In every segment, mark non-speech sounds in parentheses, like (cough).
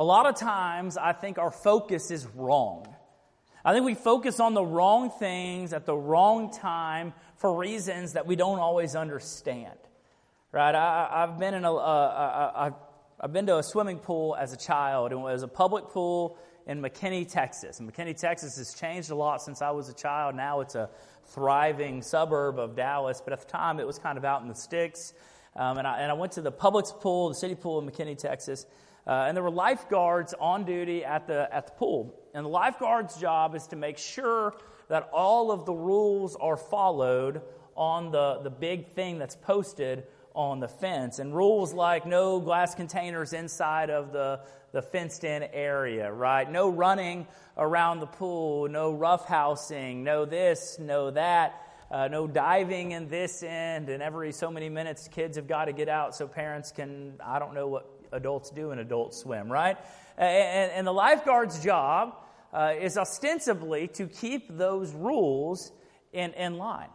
A lot of times, I think our focus is wrong. I think we focus on the wrong things at the wrong time for reasons that we don't always understand. Right? I, have been in a, uh, I, have been to a swimming pool as a child, and it was a public pool in McKinney, Texas. And McKinney, Texas has changed a lot since I was a child. Now it's a thriving suburb of Dallas, but at the time it was kind of out in the sticks. Um, and, I, and I went to the public pool, the city pool in McKinney, Texas. Uh, and there were lifeguards on duty at the, at the pool. And the lifeguard's job is to make sure that all of the rules are followed on the, the big thing that's posted on the fence. And rules like no glass containers inside of the, the fenced in area, right? No running around the pool, no roughhousing, no this, no that. Uh, no diving in this end, and every so many minutes, kids have got to get out so parents can, I don't know what adults do in adult swim, right? And, and the lifeguard's job uh, is ostensibly to keep those rules in, in line.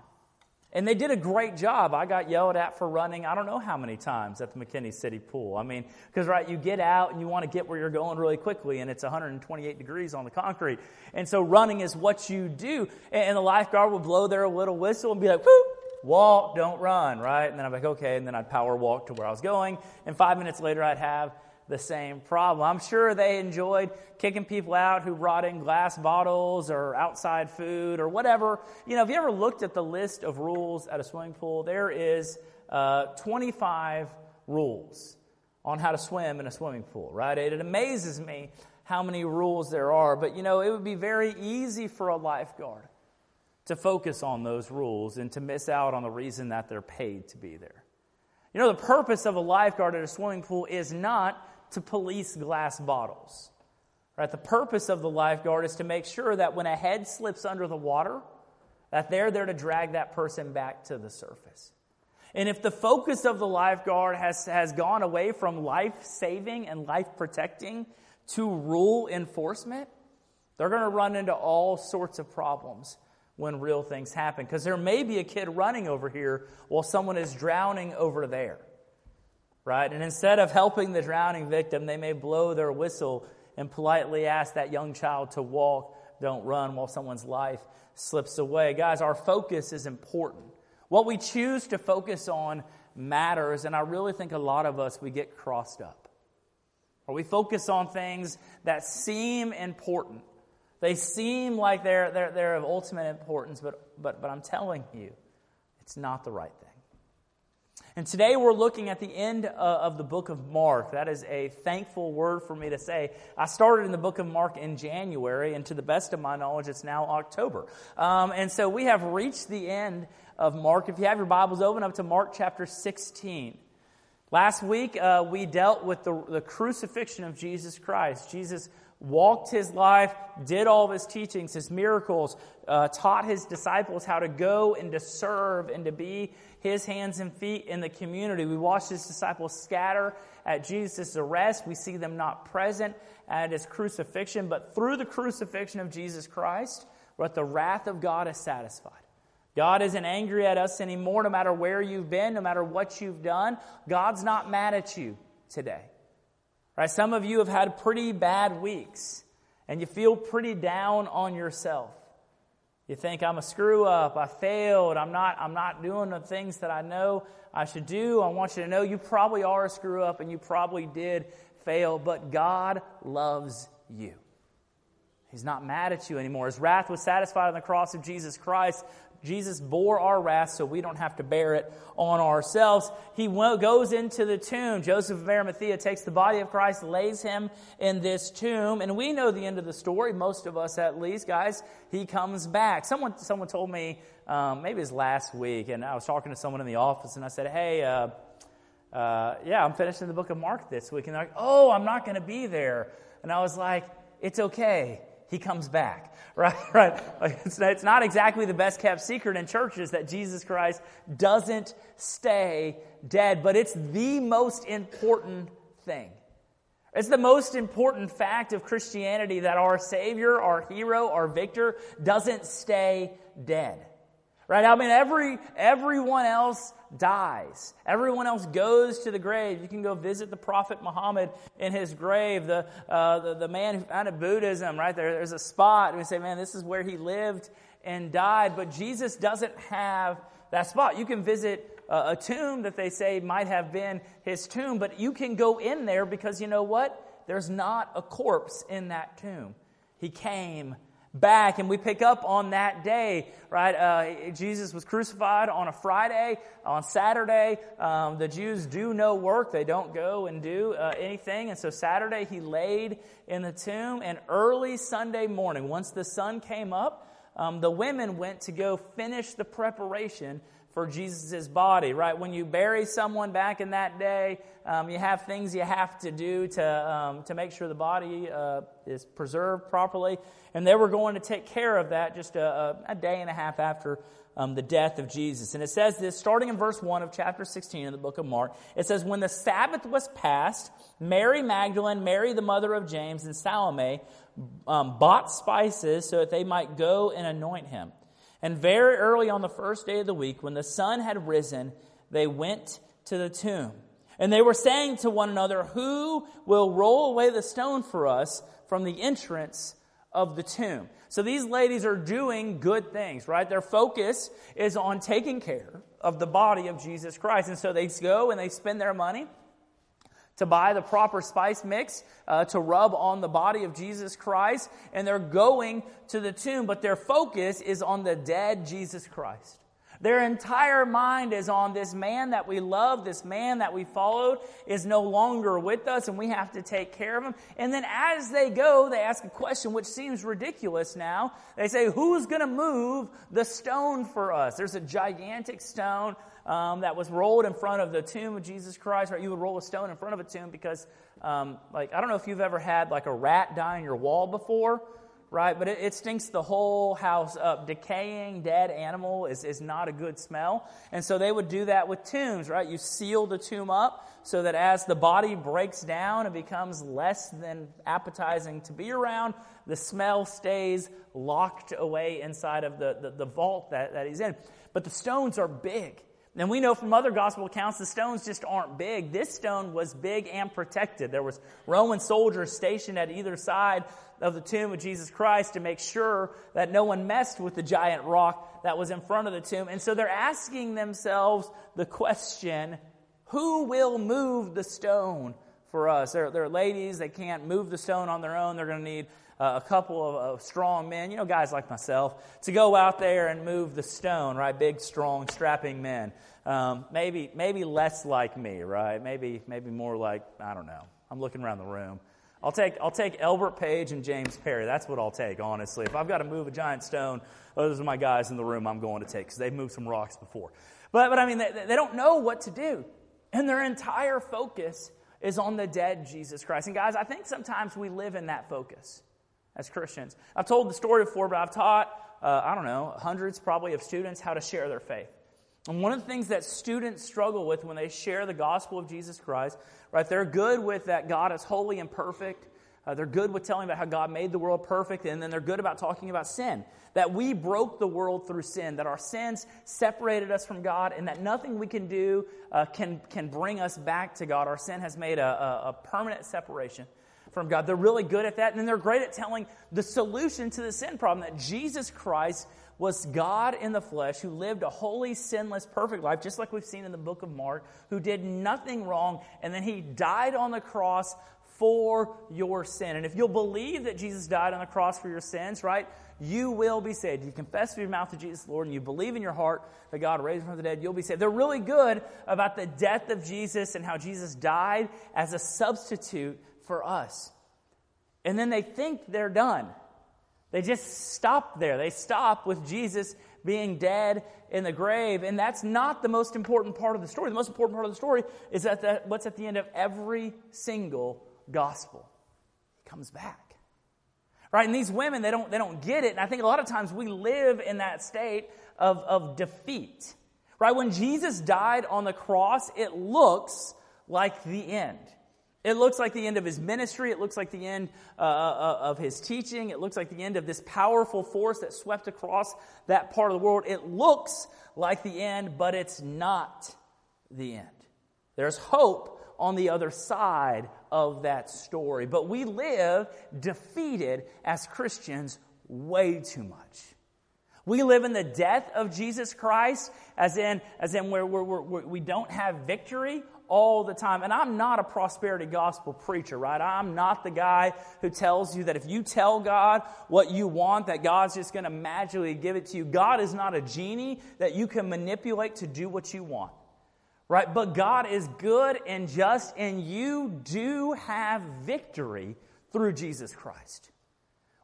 And they did a great job. I got yelled at for running, I don't know how many times at the McKinney City Pool. I mean, because, right, you get out and you want to get where you're going really quickly, and it's 128 degrees on the concrete. And so running is what you do. And the lifeguard will blow their little whistle and be like, whoop, walk, don't run, right? And then I'm like, okay. And then I'd power walk to where I was going. And five minutes later, I'd have the same problem. I'm sure they enjoyed kicking people out who brought in glass bottles or outside food or whatever. You know, if you ever looked at the list of rules at a swimming pool, there is uh, 25 rules on how to swim in a swimming pool, right? It, it amazes me how many rules there are. But, you know, it would be very easy for a lifeguard to focus on those rules and to miss out on the reason that they're paid to be there. You know, the purpose of a lifeguard at a swimming pool is not to police glass bottles. Right? The purpose of the lifeguard is to make sure that when a head slips under the water, that they're there to drag that person back to the surface. And if the focus of the lifeguard has, has gone away from life saving and life protecting to rule enforcement, they're going to run into all sorts of problems when real things happen. Because there may be a kid running over here while someone is drowning over there. Right? And instead of helping the drowning victim, they may blow their whistle and politely ask that young child to walk, don't run, while someone's life slips away. Guys, our focus is important. What we choose to focus on matters, and I really think a lot of us, we get crossed up. Or we focus on things that seem important they seem like they're, they're, they're of ultimate importance, but, but, but I'm telling you, it's not the right thing. And today we're looking at the end of the book of Mark. That is a thankful word for me to say. I started in the book of Mark in January, and to the best of my knowledge, it's now October. Um, and so we have reached the end of Mark. If you have your Bibles open up to Mark chapter 16. Last week, uh, we dealt with the, the crucifixion of Jesus Christ. Jesus walked his life, did all of his teachings, his miracles, uh, taught his disciples how to go and to serve and to be his hands and feet in the community. We watched his disciples scatter at Jesus' arrest. We see them not present at his crucifixion, but through the crucifixion of Jesus Christ, what the wrath of God is satisfied. God isn't angry at us anymore, no matter where you've been, no matter what you've done. God's not mad at you today. Right? Some of you have had pretty bad weeks and you feel pretty down on yourself. You think I'm a screw up, I failed, I'm not, I'm not doing the things that I know I should do. I want you to know you probably are a screw up and you probably did fail, but God loves you. He's not mad at you anymore. His wrath was satisfied on the cross of Jesus Christ. Jesus bore our wrath so we don't have to bear it on ourselves. He goes into the tomb. Joseph of Arimathea takes the body of Christ, lays him in this tomb, and we know the end of the story, most of us at least, guys. He comes back. Someone, someone told me, um, maybe it was last week, and I was talking to someone in the office, and I said, hey, uh, uh, yeah, I'm finishing the book of Mark this week. And they're like, oh, I'm not going to be there. And I was like, it's okay he comes back. (laughs) Right? Right? It's, it's not exactly the best kept secret in churches that Jesus Christ doesn't stay dead, but it's the most important thing. It's the most important fact of Christianity that our Savior, our hero, our victor doesn't stay dead. Right? I mean, every, everyone else dies. Everyone else goes to the grave. You can go visit the Prophet Muhammad in his grave, the, uh, the, the, man who founded Buddhism, right? There, there's a spot. And we say, man, this is where he lived and died. But Jesus doesn't have that spot. You can visit a, a tomb that they say might have been his tomb, but you can go in there because you know what? There's not a corpse in that tomb. He came back and we pick up on that day right? Uh, jesus was crucified on a friday on saturday. Um, the jews do no work. They don't go and do uh, anything. And so saturday he laid in the tomb and early sunday morning once the sun came up um, the women went to go finish the preparation for Jesus' body, right? When you bury someone back in that day, um, you have things you have to do to, um, to make sure the body uh, is preserved properly. And they were going to take care of that just a, a day and a half after um, the death of Jesus. And it says this, starting in verse 1 of chapter 16 in the book of Mark. It says, When the Sabbath was passed, Mary Magdalene, Mary the mother of James, and Salome um, bought spices so that they might go and anoint him. And very early on the first day of the week, when the sun had risen, they went to the tomb. And they were saying to one another, Who will roll away the stone for us from the entrance of the tomb? So these ladies are doing good things, right? Their focus is on taking care of the body of Jesus Christ. And so they go and they spend their money to buy the proper spice mix uh, to rub on the body of Jesus Christ, and they're going to the tomb, but their focus is on the dead Jesus Christ. Their entire mind is on this man that we love, this man that we followed is no longer with us, and we have to take care of him. And then as they go, they ask a question which seems ridiculous now. They say, Who's going to move the stone for us? There's a gigantic stone um, that was rolled in front of the tomb of Jesus Christ, right? You would roll a stone in front of a tomb because, um, like, I don't know if you've ever had like a rat die on your wall before, right? But it, it, stinks the whole house up. Decaying dead animal is, is not a good smell. And so they would do that with tombs, right? You seal the tomb up so that as the body breaks down and becomes less than appetizing to be around, the smell stays locked away inside of the, the, the vault that, that he's in. But the stones are big. And we know from other gospel accounts the stones just aren't big. This stone was big and protected. There was Roman soldiers stationed at either side of the tomb of Jesus Christ to make sure that no one messed with the giant rock that was in front of the tomb. And so they're asking themselves the question, who will move the stone for us? They're, they're ladies, they can't move the stone on their own. They're going to need uh, a couple of, strong men, you know, guys like myself, to go out there and move the stone, right? Big, strong, strapping men. Um, maybe, maybe less like me, right? Maybe, maybe more like I don't know. I'm looking around the room. I'll take, I'll take Elbert Page and James Perry. That's what I'll take, honestly. If I've got to move a giant stone, those are my guys in the room I'm going to take because they've moved some rocks before. But, but I mean, they, they don't know what to do. And their entire focus is on the dead Jesus Christ. And guys, I think sometimes we live in that focus as Christians. I've told the story before, but I've taught, uh, I don't know, hundreds probably of students how to share their faith. And one of the things that students struggle with when they share the gospel of Jesus Christ, right, they're good with that God is holy and perfect. Uh, they're good with telling about how God made the world perfect, and then they're good about talking about sin. That we broke the world through sin, that our sins separated us from God, and that nothing we can do uh, can, can bring us back to God. Our sin has made a, a, a permanent separation from God. They're really good at that. And then they're great at telling the solution to the sin problem that Jesus Christ was God in the flesh who lived a holy, sinless, perfect life, just like we've seen in the book of Mark, who did nothing wrong, and then he died on the cross for your sin. And if you'll believe that Jesus died on the cross for your sins, right, you will be saved. You confess with your mouth to Jesus Lord and you believe in your heart that God raised him from the dead, you'll be saved. They're really good about the death of Jesus and how Jesus died as a substitute for us. And then they think they're done. They just stop there. They stop with Jesus being dead in the grave. And that's not the most important part of the story. The most important part of the story is that, that what's at the end of every single gospel. Comes back. Right? And these women, they don't, they don't get it. And I think a lot of times we live in that state of, of defeat. Right? When Jesus died on the cross, it looks like the end. It looks like the end of his ministry. It looks like the end uh, uh, of his teaching. It looks like the end of this powerful force that swept across that part of the world. It looks like the end, but it's not the end. There's hope on the other side of that story. But we live defeated as Christians way too much. We live in the death of Jesus Christ, as in, as in where, where, where we don't have victory all the time. And I'm not a prosperity gospel preacher, right? I'm not the guy who tells you that if you tell God what you want, that God's just going to magically give it to you. God is not a genie that you can manipulate to do what you want. Right? But God is good and just, and you do have victory through Jesus Christ.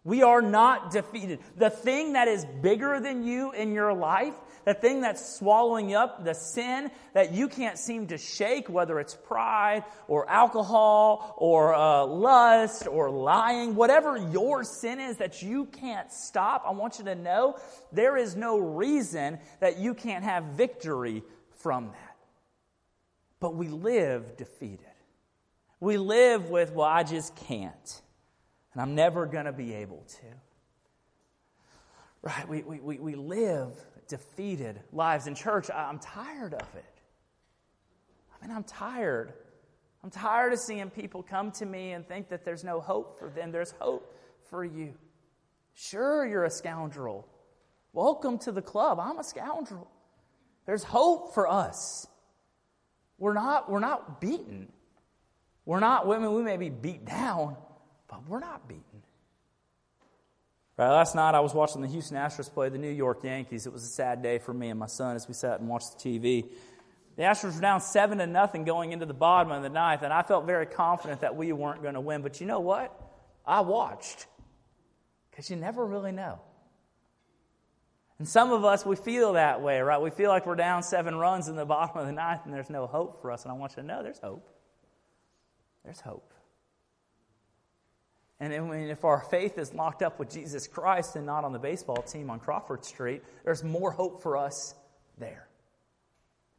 We are not defeated. The thing that is bigger than you in your life, the thing that's swallowing up the sin that you can't seem to shake, whether it's pride or alcohol or uh, lust or lying, whatever your sin is that you can't stop, I want you to know there is no reason that you can't have victory from that. But we live defeated. We live with, well, I just can't. And I'm never going to be able to. Right? We, we, we live defeated lives. In church, I'm tired of it. I mean, I'm tired. I'm tired of seeing people come to me and think that there's no hope for them. There's hope for you. Sure, you're a scoundrel. Welcome to the club. I'm a scoundrel. There's hope for us. We're not, we're not beaten. We're not, women, we may be beat down, but we're not beaten. Right, last night I was watching the Houston Astros play the New York Yankees. It was a sad day for me and my son as we sat and watched the TV. The Astros were down seven to nothing going into the bottom of the ninth, and I felt very confident that we weren't going to win. But you know what? I watched because you never really know. And some of us, we feel that way, right? We feel like we're down seven runs in the (laughs) bottom of the ninth and there's no hope for us. And I want you to know there's hope. There's hope. And if our faith is locked up with Jesus Christ and not on the baseball team on Crawford Street, there's more hope for us there.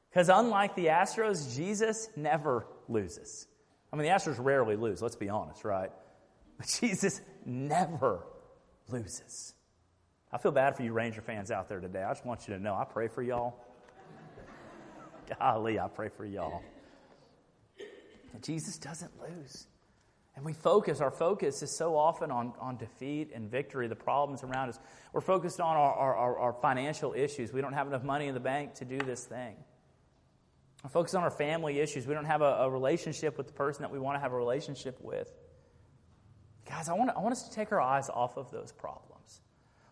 Because unlike the Astros, Jesus never loses. I mean, the Astros rarely lose, let's be honest, right? But (laughs) Jesus never loses. I feel bad for you Ranger fans out there today. I just want you to know I pray for y'all. (laughs) Golly, I pray for y'all. Jesus doesn't lose. And we focus, our focus is so often on, on defeat and victory, the problems around us. We're focused on our, our, our financial issues. We don't have enough money in the bank to do this thing. We're focused on our family issues. We don't have a, a relationship with the person that we want to have a relationship with. Guys, I want, I want us to take our eyes off of those problems.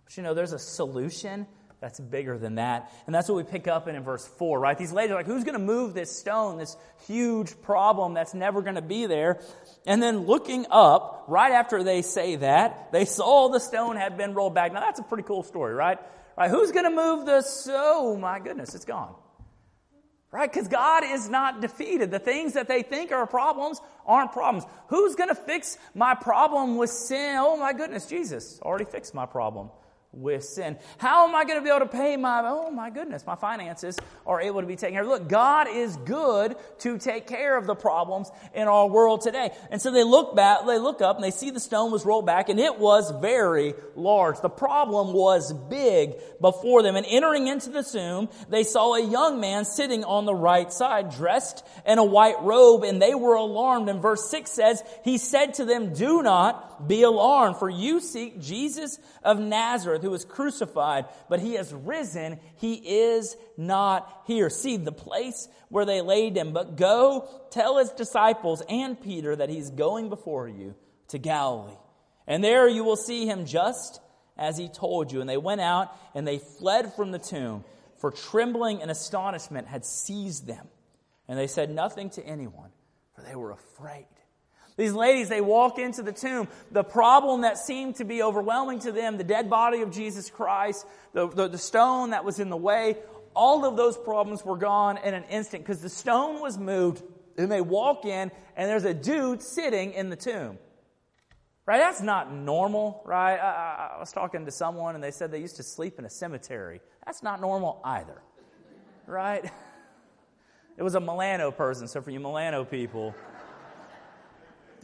But you know, there's a solution that's bigger than that. And that's what we pick up in, in verse 4, right? These ladies are like, who's going to move this stone, this huge problem that's never going to be there? And then looking up, right after they say that, they saw the stone had been rolled back. Now that's a pretty cool story, right? Right? Who's going to move the, oh my goodness, it's gone. Right? Because God is not defeated. The things that they think are problems aren't problems. Who's going to fix my problem with sin? Oh my goodness, Jesus already fixed my problem with sin. How am I going to be able to pay my, oh my goodness, my finances are able to be taken care of. Look, God is good to take care of the problems in our world today. And so they look back, they look up and they see the stone was rolled back and it was very large. The problem was big before them. And entering into the tomb, they saw a young man sitting on the right side, dressed in a white robe, and they were alarmed. And verse 6 says, He said to them, Do not be alarmed, for you seek Jesus of Nazareth who was crucified, but he has risen. He is not here. See the place where they laid him. But go tell his disciples and Peter that he's going before you to Galilee. And there you will see him just as he told you. And they went out and they fled from the tomb, for trembling and astonishment had seized them. And they said nothing to anyone, for they were afraid. These ladies, they walk into the tomb. The problem that seemed to be overwhelming to them, the dead body of Jesus Christ, the, the, the stone that was in the way, all of those problems were gone in an instant because the stone was moved and they walk in and there's a dude sitting in the tomb. Right? That's not normal, right? I, I was talking to someone and they said they used to sleep in a cemetery. That's not normal either, right? (laughs) It was a Milano person, so for you Milano people,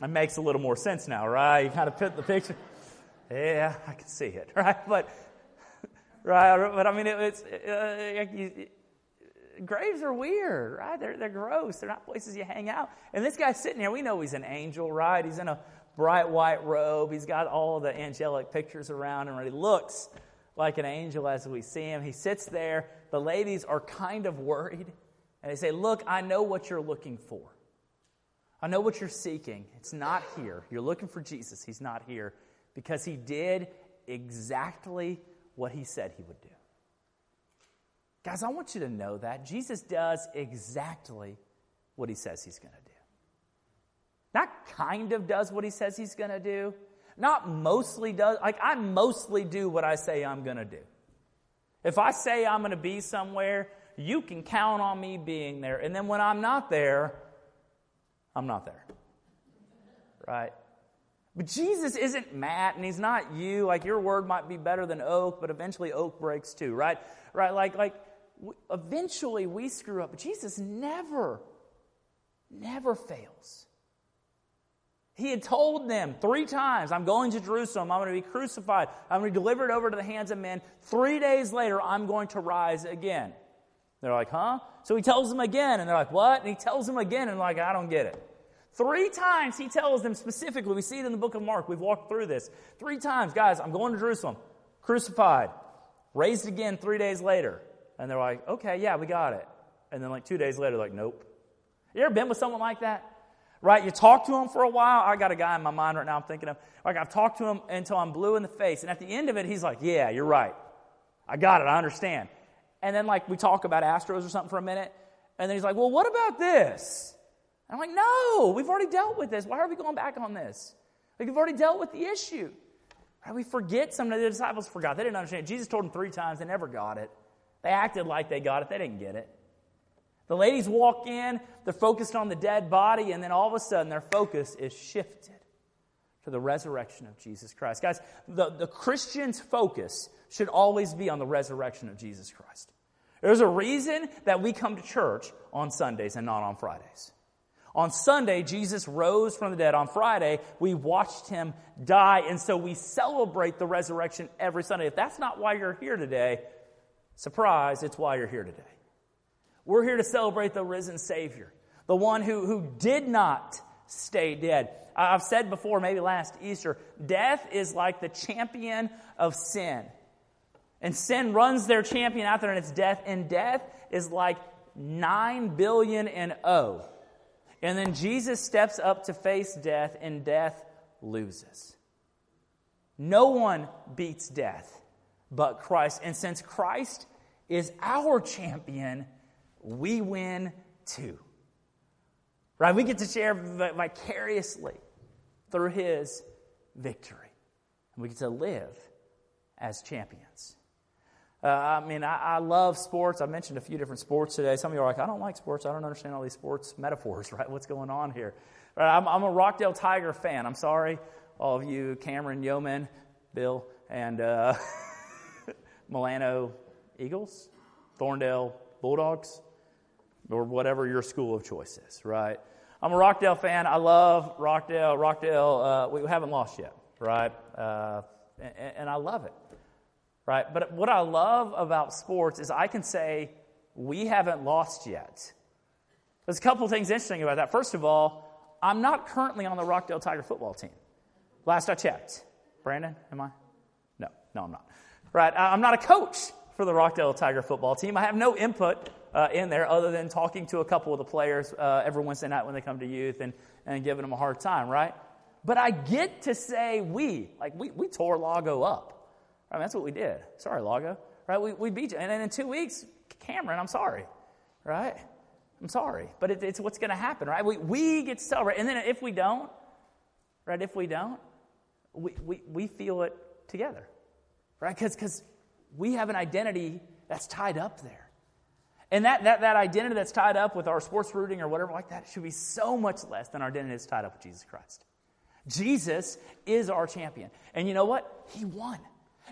It makes a little more sense now, right? You kind of put the picture. Yeah, I can see it, (laughs) right? But, right? But I mean, it, it's uh, you, graves are weird, right? They're, they're gross. They're not places you hang out. And this guy's sitting here. We know he's an angel, right? He's in a bright white robe. He's got all the angelic pictures around him, and he looks like an angel as we see him. He sits there. The ladies are kind of worried, and they say, Look, I know what you're looking for. I know what you're seeking. It's not here. You're looking for Jesus. He's not here because he did exactly what he said he would do. Guys, I want you to know that Jesus does exactly what he says he's going to do. Not kind of does what he says he's going to do, not mostly does. Like, I mostly do what I say I'm going to do. If I say I'm going to be somewhere, you can count on me being there. And then when I'm not there, I'm not there. Right? But Jesus isn't Matt and he's not you. Like your word might be better than oak, but eventually oak breaks too, right? Right? Like, like eventually we screw up. But Jesus never, never fails. He had told them three times, I'm going to Jerusalem. I'm going to be crucified. I'm going to be delivered over to the hands of men. Three days later, I'm going to rise again. They're like, huh? So he tells them again, and they're like, what? And he tells them again, and like, I don't get it. Three times he tells them specifically, we see it in the book of Mark, we've walked through this. Three times, guys, I'm going to Jerusalem, crucified, raised again three days later. And they're like, okay, yeah, we got it. And then like two days later, like, nope. You ever been with someone like that? Right? You talk to them for a while. I got a guy in my mind right now I'm thinking of. Like, I've talked to him until I'm blue in the face. And at the end of it, he's like, yeah, you're right. I got it. I understand. And then, like, we talk about Astros or something for a minute. And then he's like, well, what about this? And I'm like, no, we've already dealt with this. Why are we going back on this? Like, we've already dealt with the issue. Right? We forget some of the disciples forgot. They didn't understand. Jesus told them three times. They never got it. They acted like they got it. They didn't get it. The ladies walk in, they're focused on the dead body, and then all of a sudden their focus is shifted to the resurrection of Jesus Christ. Guys, the, the Christian's focus should always be on the resurrection of Jesus Christ. There's a reason that we come to church on Sundays and not on Fridays. On Sunday, Jesus rose from the dead. On Friday, we watched him die, and so we celebrate the resurrection every Sunday. If that's not why you're here today, surprise, it's why you're here today. We're here to celebrate the risen Savior, the one who, who did not stay dead. I've said before, maybe last Easter, death is like the champion of sin. And sin runs their champion out there, and it's death. And death is like 9 billion and O. And then Jesus steps up to face death, and death loses. No one beats death but Christ. And since Christ is our champion, we win too. Right? We get to share vicariously through his victory. And we get to live as champions. Uh, I mean, I, I, love sports. I mentioned a few different sports today. Some of you are like, I don't like sports. I don't understand all these sports metaphors, (laughs) right? What's going on here? Right, I'm, I'm a Rockdale Tiger fan. I'm sorry, all of you, Cameron Yeoman, Bill, and uh, (laughs) Milano Eagles, Thorndale Bulldogs, or whatever your school of choice is, right? I'm a Rockdale fan. I love Rockdale. Rockdale, uh, we haven't lost yet, right? Uh, and, and I love it, right? But what I love about sports is I can say we haven't lost yet. There's a couple things interesting about that. First of all, I'm not currently on the Rockdale Tiger football team. Last I checked. Brandon, am I? No, no, I'm not. Right? I'm not a coach for the Rockdale Tiger football team. I have no input uh, in there other than talking to a couple of the players uh, every Wednesday night when they come to youth and, and giving them a hard time, right? But I get to say we. Like, we, we tore Lago up. Right? That's what we did. Sorry, Lago. Right? We, we beat you. And then in two weeks, Cameron, I'm sorry. Right? I'm sorry. But it, it's what's going to happen, right? We, we get to celebrate. And then if we don't, right, if we don't, we, we, we feel it together right? Because we have an identity that's tied up there. And that, that, that identity that's tied up with our sports rooting or whatever like that should be so much less than our identity that's tied up with Jesus Christ. Jesus is our champion. And you know what? He won.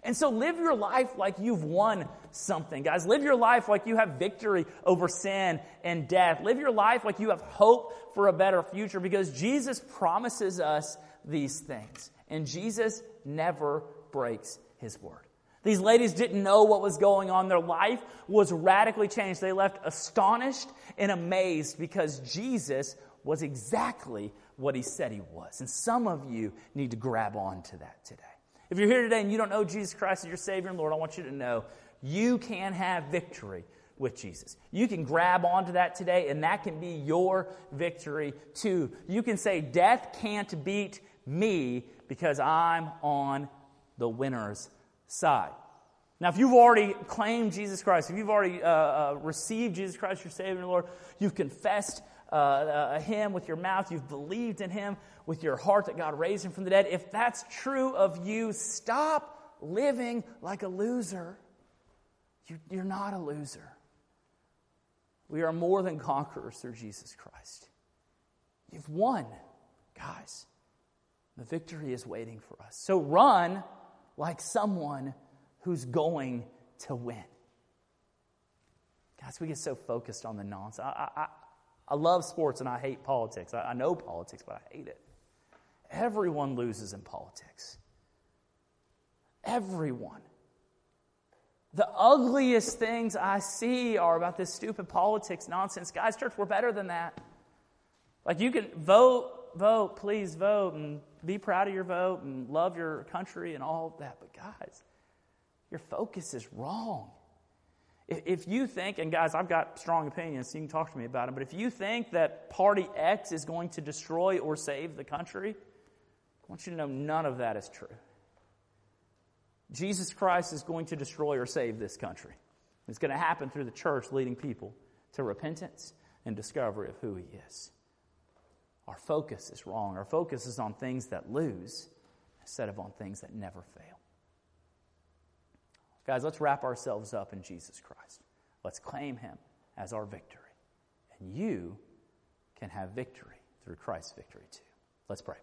And so live your life like you've won something, guys. Live your life like you have victory over sin and death. Live your life like you have hope for a better future because Jesus promises us these things. And Jesus never breaks his word. These ladies didn't know what was going on. Their life was radically changed. They left astonished and amazed because Jesus was exactly what he said he was. And some of you need to grab on to that today. If you're here today and you don't know Jesus Christ as your Savior and Lord, I want you to know you can have victory with Jesus. You can grab onto that today, and that can be your victory too. You can say, Death can't beat me because I'm on the winner's side. Now, if you've already claimed Jesus Christ, if you've already uh, uh, received Jesus Christ, your Savior and Lord, you've confessed uh, Him with your mouth, you've believed in Him with your heart that God raised Him from the dead, if that's true of you, stop living like a loser. You, you're not a loser. We are more than conquerors through Jesus Christ. You've won, guys. The victory is waiting for us. So run like someone who's going to win. Guys, we get so focused on the nonsense. I, I, I love sports and I hate politics. I, I know politics, but I hate it. Everyone loses in politics. Everyone. The ugliest things I see are about this stupid politics nonsense. Guys, church, we're better than that. Like, you can vote, vote, please vote, and be proud of your vote, and love your country, and all that. But, guys, your focus is wrong. If you think, and guys, I've got strong opinions, so you can talk to me about them, but if you think that Party X is going to destroy or save the country, I want you to know none of that is true. Jesus Christ is going to destroy or save this country. It's going to happen through the church leading people to repentance and discovery of who He is. Our focus is wrong. Our focus is on things that lose instead of on things that never fail. Guys, let's wrap ourselves up in Jesus Christ. Let's claim Him as our victory. And you can have victory through Christ's victory too. Let's pray.